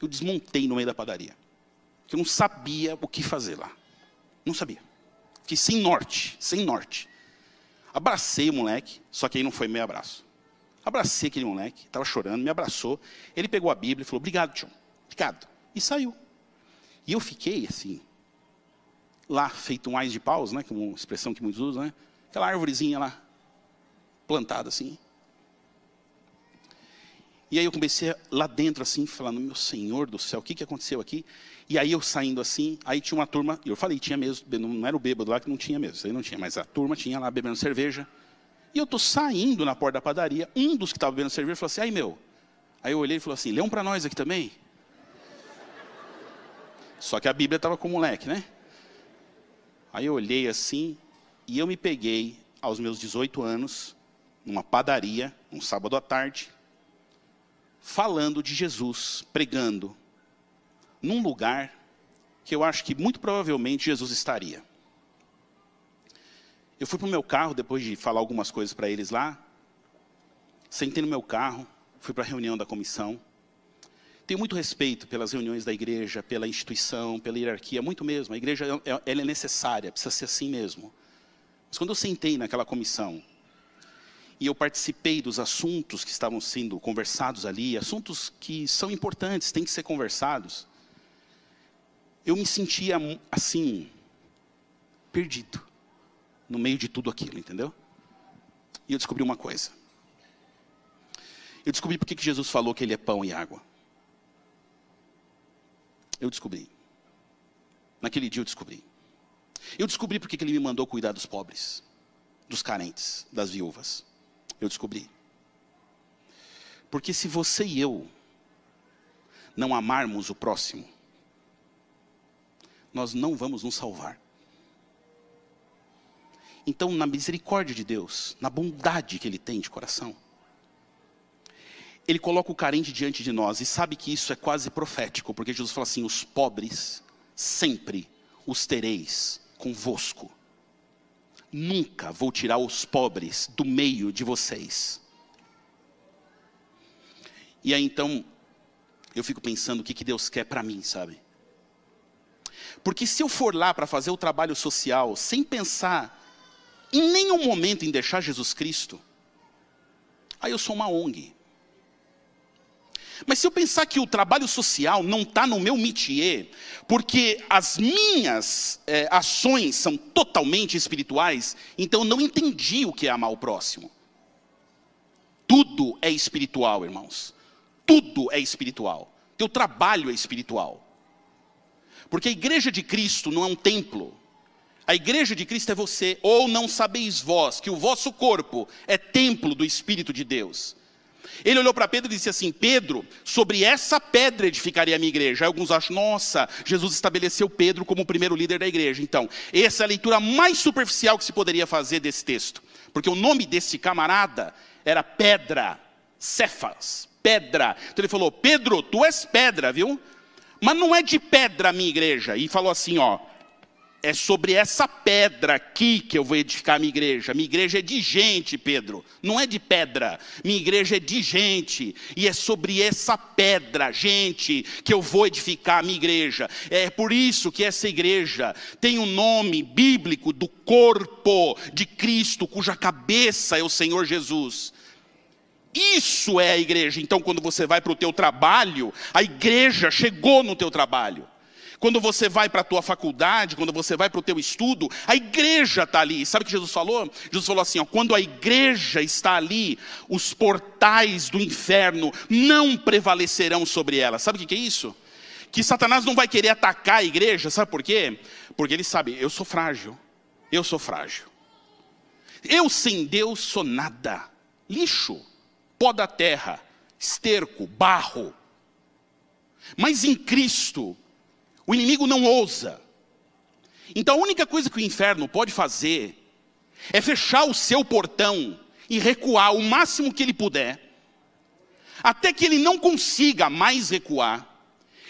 Eu desmontei no meio da padaria. Eu não sabia o que fazer lá. Não sabia. Fiquei sem norte, sem norte. Abracei o moleque, só que aí não foi meio abraço. Abracei aquele moleque, estava chorando, me abraçou. Ele pegou a Bíblia e falou: Obrigado, tio, obrigado. E saiu. E eu fiquei assim, lá feito um ais de paus, né, que é uma expressão que muitos usam, né? Aquela árvorezinha lá, plantada assim. E aí eu comecei lá dentro assim, falando, meu Senhor do céu, o que, que aconteceu aqui? E aí eu saindo assim, aí tinha uma turma, eu falei, tinha mesmo, não era o bêbado lá que não tinha mesmo, aí não tinha, mas a turma tinha lá bebendo cerveja. E eu tô saindo na porta da padaria, um dos que estava bebendo cerveja falou assim, aí meu. Aí eu olhei e falou assim, um para nós aqui também. Só que a Bíblia estava com o moleque, né? Aí eu olhei assim, e eu me peguei aos meus 18 anos, numa padaria, um sábado à tarde, falando de Jesus, pregando, num lugar que eu acho que muito provavelmente Jesus estaria. Eu fui para o meu carro, depois de falar algumas coisas para eles lá, sentei no meu carro, fui para a reunião da comissão. Tenho muito respeito pelas reuniões da igreja, pela instituição, pela hierarquia, muito mesmo. A igreja ela é necessária, precisa ser assim mesmo. Mas quando eu sentei naquela comissão, e eu participei dos assuntos que estavam sendo conversados ali, assuntos que são importantes, têm que ser conversados, eu me sentia assim, perdido, no meio de tudo aquilo, entendeu? E eu descobri uma coisa. Eu descobri por que Jesus falou que Ele é pão e água. Eu descobri. Naquele dia eu descobri. Eu descobri por que Ele me mandou cuidar dos pobres, dos carentes, das viúvas eu descobri. Porque se você e eu não amarmos o próximo, nós não vamos nos salvar. Então, na misericórdia de Deus, na bondade que Ele tem de coração, Ele coloca o carente diante de nós e sabe que isso é quase profético, porque Jesus fala assim: os pobres sempre os tereis convosco nunca vou tirar os pobres do meio de vocês. E aí então, eu fico pensando o que, que Deus quer para mim, sabe? Porque se eu for lá para fazer o trabalho social, sem pensar em nenhum momento em deixar Jesus Cristo, aí eu sou uma ONG. Mas se eu pensar que o trabalho social não está no meu métier, porque as minhas é, ações são totalmente espirituais, então eu não entendi o que é amar o próximo. Tudo é espiritual, irmãos. Tudo é espiritual. Teu trabalho é espiritual. Porque a igreja de Cristo não é um templo. A igreja de Cristo é você. Ou não sabeis vós que o vosso corpo é templo do Espírito de Deus. Ele olhou para Pedro e disse assim: Pedro, sobre essa pedra edificaria a minha igreja. Aí alguns acham, nossa, Jesus estabeleceu Pedro como o primeiro líder da igreja. Então, essa é a leitura mais superficial que se poderia fazer desse texto. Porque o nome desse camarada era Pedra, Cefas, pedra. Então ele falou: Pedro, tu és pedra, viu? Mas não é de pedra a minha igreja. E falou assim: ó, é sobre essa pedra aqui que eu vou edificar a minha igreja. Minha igreja é de gente, Pedro, não é de pedra. Minha igreja é de gente, e é sobre essa pedra, gente, que eu vou edificar a minha igreja. É por isso que essa igreja tem o um nome bíblico do corpo de Cristo, cuja cabeça é o Senhor Jesus. Isso é a igreja. Então, quando você vai para o teu trabalho, a igreja chegou no teu trabalho. Quando você vai para a tua faculdade, quando você vai para o teu estudo, a igreja está ali. Sabe o que Jesus falou? Jesus falou assim: ó, quando a igreja está ali, os portais do inferno não prevalecerão sobre ela. Sabe o que é isso? que Satanás não vai querer atacar a igreja, sabe por quê? Porque ele sabe, eu sou frágil, eu sou frágil. Eu sem Deus sou nada, lixo, pó da terra, esterco, barro. Mas em Cristo, o inimigo não ousa. Então a única coisa que o inferno pode fazer é fechar o seu portão e recuar o máximo que ele puder, até que ele não consiga mais recuar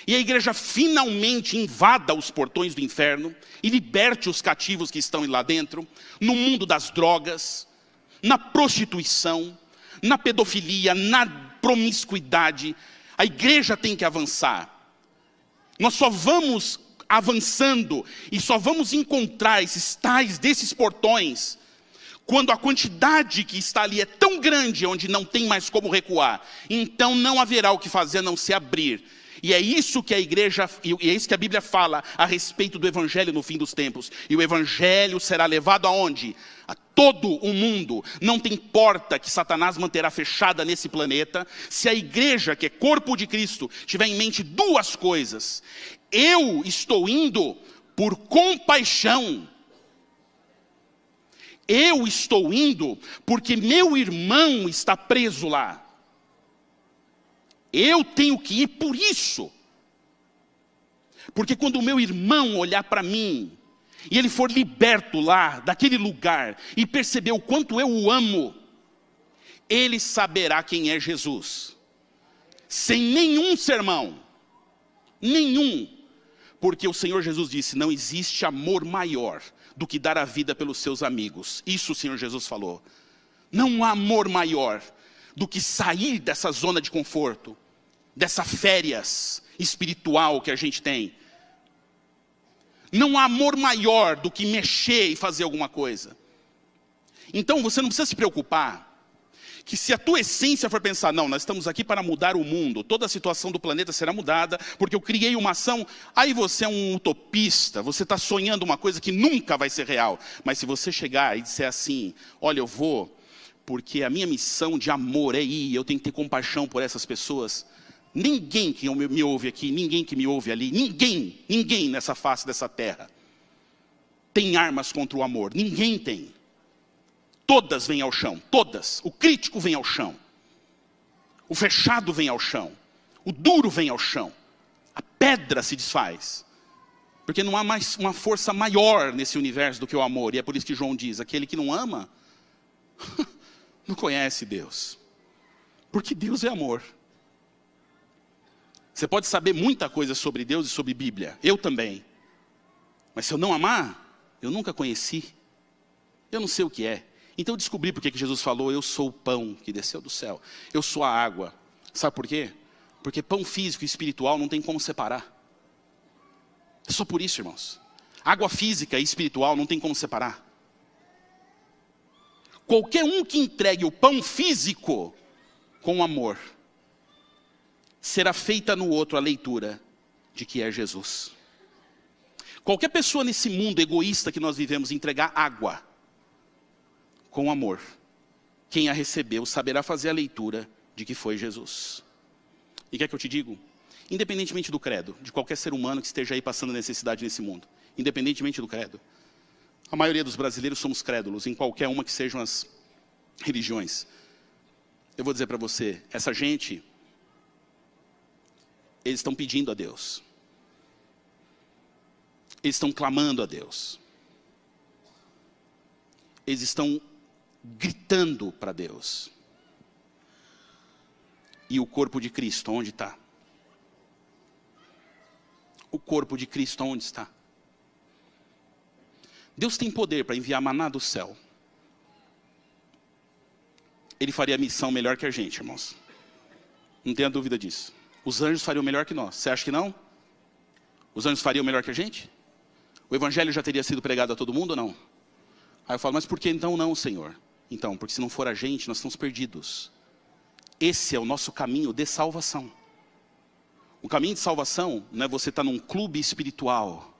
e a igreja finalmente invada os portões do inferno e liberte os cativos que estão lá dentro, no mundo das drogas, na prostituição, na pedofilia, na promiscuidade. A igreja tem que avançar. Nós só vamos avançando e só vamos encontrar esses tais desses portões quando a quantidade que está ali é tão grande onde não tem mais como recuar. Então não haverá o que fazer a não se abrir e é isso que a igreja, e é isso que a Bíblia fala a respeito do evangelho no fim dos tempos. E o evangelho será levado aonde? A todo o mundo. Não tem porta que Satanás manterá fechada nesse planeta, se a igreja, que é corpo de Cristo, tiver em mente duas coisas. Eu estou indo por compaixão. Eu estou indo porque meu irmão está preso lá. Eu tenho que ir por isso. Porque quando o meu irmão olhar para mim, e ele for liberto lá, daquele lugar, e perceber o quanto eu o amo, ele saberá quem é Jesus. Sem nenhum sermão, nenhum. Porque o Senhor Jesus disse: não existe amor maior do que dar a vida pelos seus amigos. Isso o Senhor Jesus falou. Não há amor maior do que sair dessa zona de conforto dessa férias espiritual que a gente tem. Não há amor maior do que mexer e fazer alguma coisa. Então você não precisa se preocupar que se a tua essência for pensar, não, nós estamos aqui para mudar o mundo, toda a situação do planeta será mudada, porque eu criei uma ação, aí você é um utopista, você está sonhando uma coisa que nunca vai ser real. Mas se você chegar e disser assim, olha, eu vou, porque a minha missão de amor é ir, eu tenho que ter compaixão por essas pessoas, Ninguém que me ouve aqui, ninguém que me ouve ali, ninguém, ninguém nessa face dessa terra tem armas contra o amor. Ninguém tem. Todas vêm ao chão, todas. O crítico vem ao chão. O fechado vem ao chão. O duro vem ao chão. A pedra se desfaz. Porque não há mais uma força maior nesse universo do que o amor. E é por isso que João diz: aquele que não ama, não conhece Deus. Porque Deus é amor. Você pode saber muita coisa sobre Deus e sobre Bíblia, eu também. Mas se eu não amar, eu nunca conheci. Eu não sei o que é. Então eu descobri porque que Jesus falou: Eu sou o pão que desceu do céu. Eu sou a água. Sabe por quê? Porque pão físico e espiritual não tem como separar. É só por isso, irmãos. Água física e espiritual não tem como separar. Qualquer um que entregue o pão físico com amor, será feita no outro a leitura de que é Jesus. Qualquer pessoa nesse mundo egoísta que nós vivemos entregar água com amor, quem a recebeu saberá fazer a leitura de que foi Jesus. E quer que eu te digo? Independentemente do credo, de qualquer ser humano que esteja aí passando necessidade nesse mundo, independentemente do credo, a maioria dos brasileiros somos crédulos em qualquer uma que sejam as religiões. Eu vou dizer para você, essa gente eles estão pedindo a Deus. Eles estão clamando a Deus. Eles estão gritando para Deus. E o corpo de Cristo, onde está? O corpo de Cristo, onde está? Deus tem poder para enviar maná do céu. Ele faria a missão melhor que a gente, irmãos. Não tenha dúvida disso. Os anjos fariam melhor que nós. Você acha que não? Os anjos fariam melhor que a gente? O evangelho já teria sido pregado a todo mundo ou não? Aí eu falo, mas por que então não, Senhor? Então, porque se não for a gente, nós estamos perdidos. Esse é o nosso caminho de salvação. O caminho de salvação não é você estar num clube espiritual,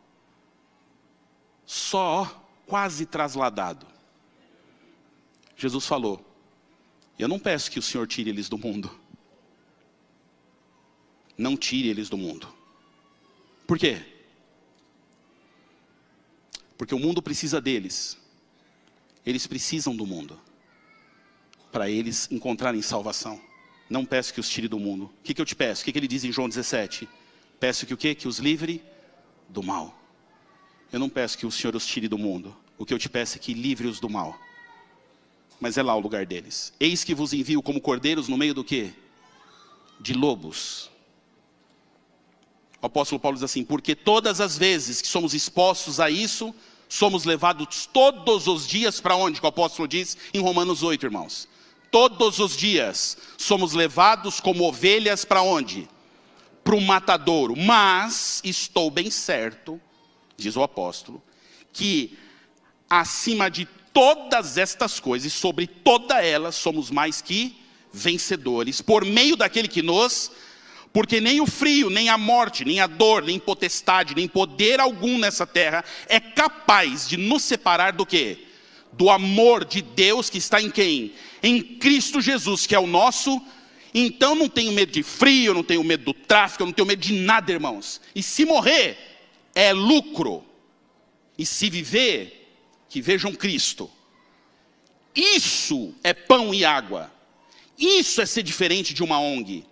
só quase trasladado. Jesus falou: Eu não peço que o Senhor tire eles do mundo, não tire eles do mundo. Por quê? Porque o mundo precisa deles. Eles precisam do mundo. Para eles encontrarem salvação. Não peço que os tire do mundo. O que, que eu te peço? O que, que ele diz em João 17? Peço que o quê? Que os livre do mal. Eu não peço que o Senhor os tire do mundo. O que eu te peço é que livre-os do mal. Mas é lá o lugar deles. Eis que vos envio como cordeiros no meio do quê? De lobos. O apóstolo Paulo diz assim: porque todas as vezes que somos expostos a isso, somos levados todos os dias para onde? O apóstolo diz em Romanos 8, irmãos. Todos os dias somos levados como ovelhas para onde? Para o matadouro. Mas estou bem certo, diz o apóstolo, que acima de todas estas coisas, sobre toda elas, somos mais que vencedores, por meio daquele que nos porque nem o frio, nem a morte, nem a dor, nem potestade, nem poder algum nessa terra é capaz de nos separar do quê? Do amor de Deus que está em quem? Em Cristo Jesus, que é o nosso. Então não tenho medo de frio, não tenho medo do tráfico, não tenho medo de nada, irmãos. E se morrer, é lucro. E se viver, que vejam Cristo. Isso é pão e água. Isso é ser diferente de uma ONG.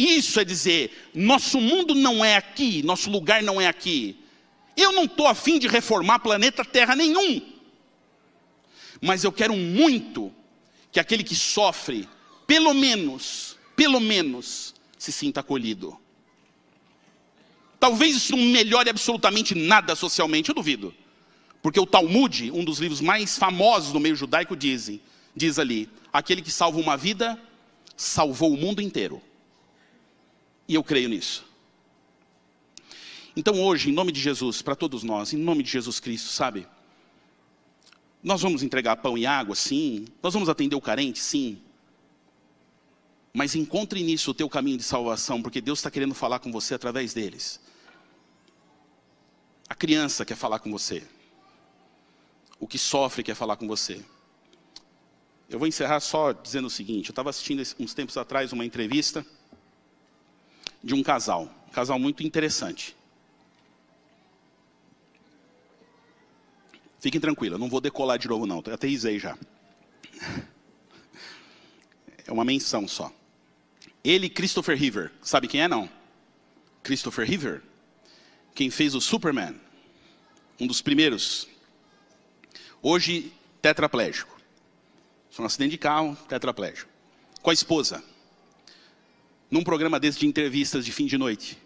Isso é dizer, nosso mundo não é aqui, nosso lugar não é aqui. Eu não estou afim de reformar planeta Terra nenhum. Mas eu quero muito que aquele que sofre, pelo menos, pelo menos, se sinta acolhido. Talvez isso não melhore absolutamente nada socialmente, eu duvido. Porque o Talmud, um dos livros mais famosos do meio judaico, dizem, diz ali: aquele que salva uma vida, salvou o mundo inteiro. E eu creio nisso. Então hoje, em nome de Jesus, para todos nós, em nome de Jesus Cristo, sabe? Nós vamos entregar pão e água, sim. Nós vamos atender o carente, sim. Mas encontre nisso o teu caminho de salvação, porque Deus está querendo falar com você através deles. A criança quer falar com você. O que sofre quer falar com você. Eu vou encerrar só dizendo o seguinte: eu estava assistindo uns tempos atrás uma entrevista de um casal. Um casal muito interessante. Fiquem tranquilos, não vou decolar de novo não, aterrisei já. É uma menção só. Ele Christopher River, sabe quem é não? Christopher River, quem fez o Superman, um dos primeiros. Hoje tetraplégico. Foi um acidente de carro, tetraplégico. Com a esposa num programa desse de entrevistas de fim de noite.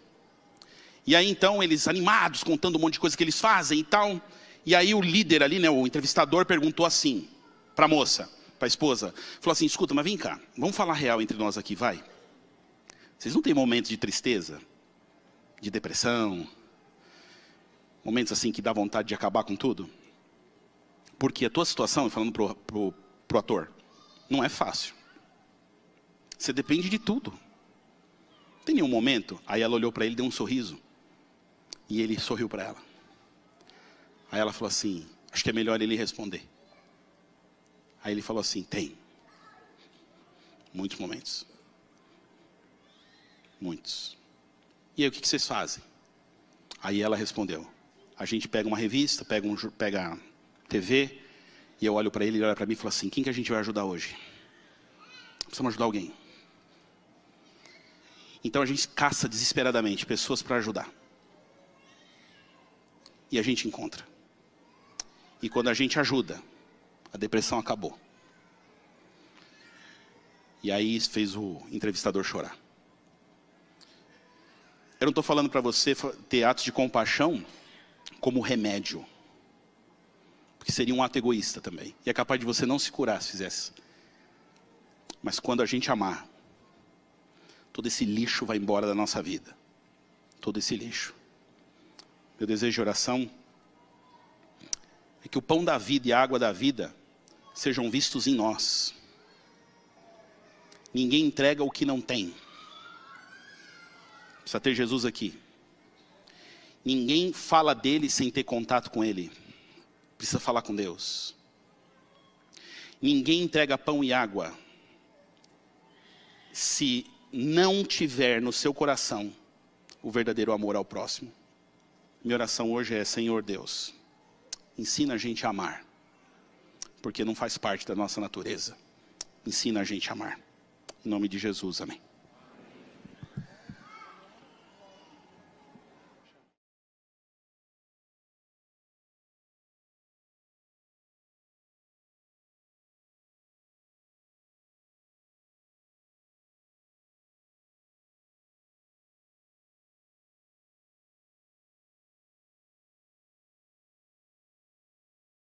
E aí então eles animados, contando um monte de coisa que eles fazem e tal. E aí o líder ali, né, o entrevistador perguntou assim para a moça, para a esposa, falou assim: "Escuta, mas vem cá, vamos falar real entre nós aqui, vai? Vocês não têm momentos de tristeza, de depressão, momentos assim que dá vontade de acabar com tudo? Porque a tua situação, falando pro, pro, pro ator, não é fácil. Você depende de tudo. Tem nenhum momento? Aí ela olhou para ele, deu um sorriso. E ele sorriu para ela. Aí ela falou assim: Acho que é melhor ele responder. Aí ele falou assim: Tem. Muitos momentos. Muitos. E aí o que, vocês fazem? Aí ela respondeu: A gente pega uma revista, pega, um, pega TV, e eu olho para ele, ele olha para mim e fala assim: Quem que a gente vai ajudar hoje? Precisamos ajudar alguém. Então a gente caça desesperadamente pessoas para ajudar. E a gente encontra. E quando a gente ajuda, a depressão acabou. E aí fez o entrevistador chorar. Eu não estou falando para você ter atos de compaixão como remédio. Porque seria um ato egoísta também. E é capaz de você não se curar se fizesse. Mas quando a gente amar, todo esse lixo vai embora da nossa vida. Todo esse lixo. Meu desejo de oração é que o pão da vida e a água da vida sejam vistos em nós. Ninguém entrega o que não tem. Precisa ter Jesus aqui. Ninguém fala dele sem ter contato com ele. Precisa falar com Deus. Ninguém entrega pão e água se não tiver no seu coração o verdadeiro amor ao próximo. Minha oração hoje é: Senhor Deus, ensina a gente a amar, porque não faz parte da nossa natureza. Ensina a gente a amar. Em nome de Jesus, amém.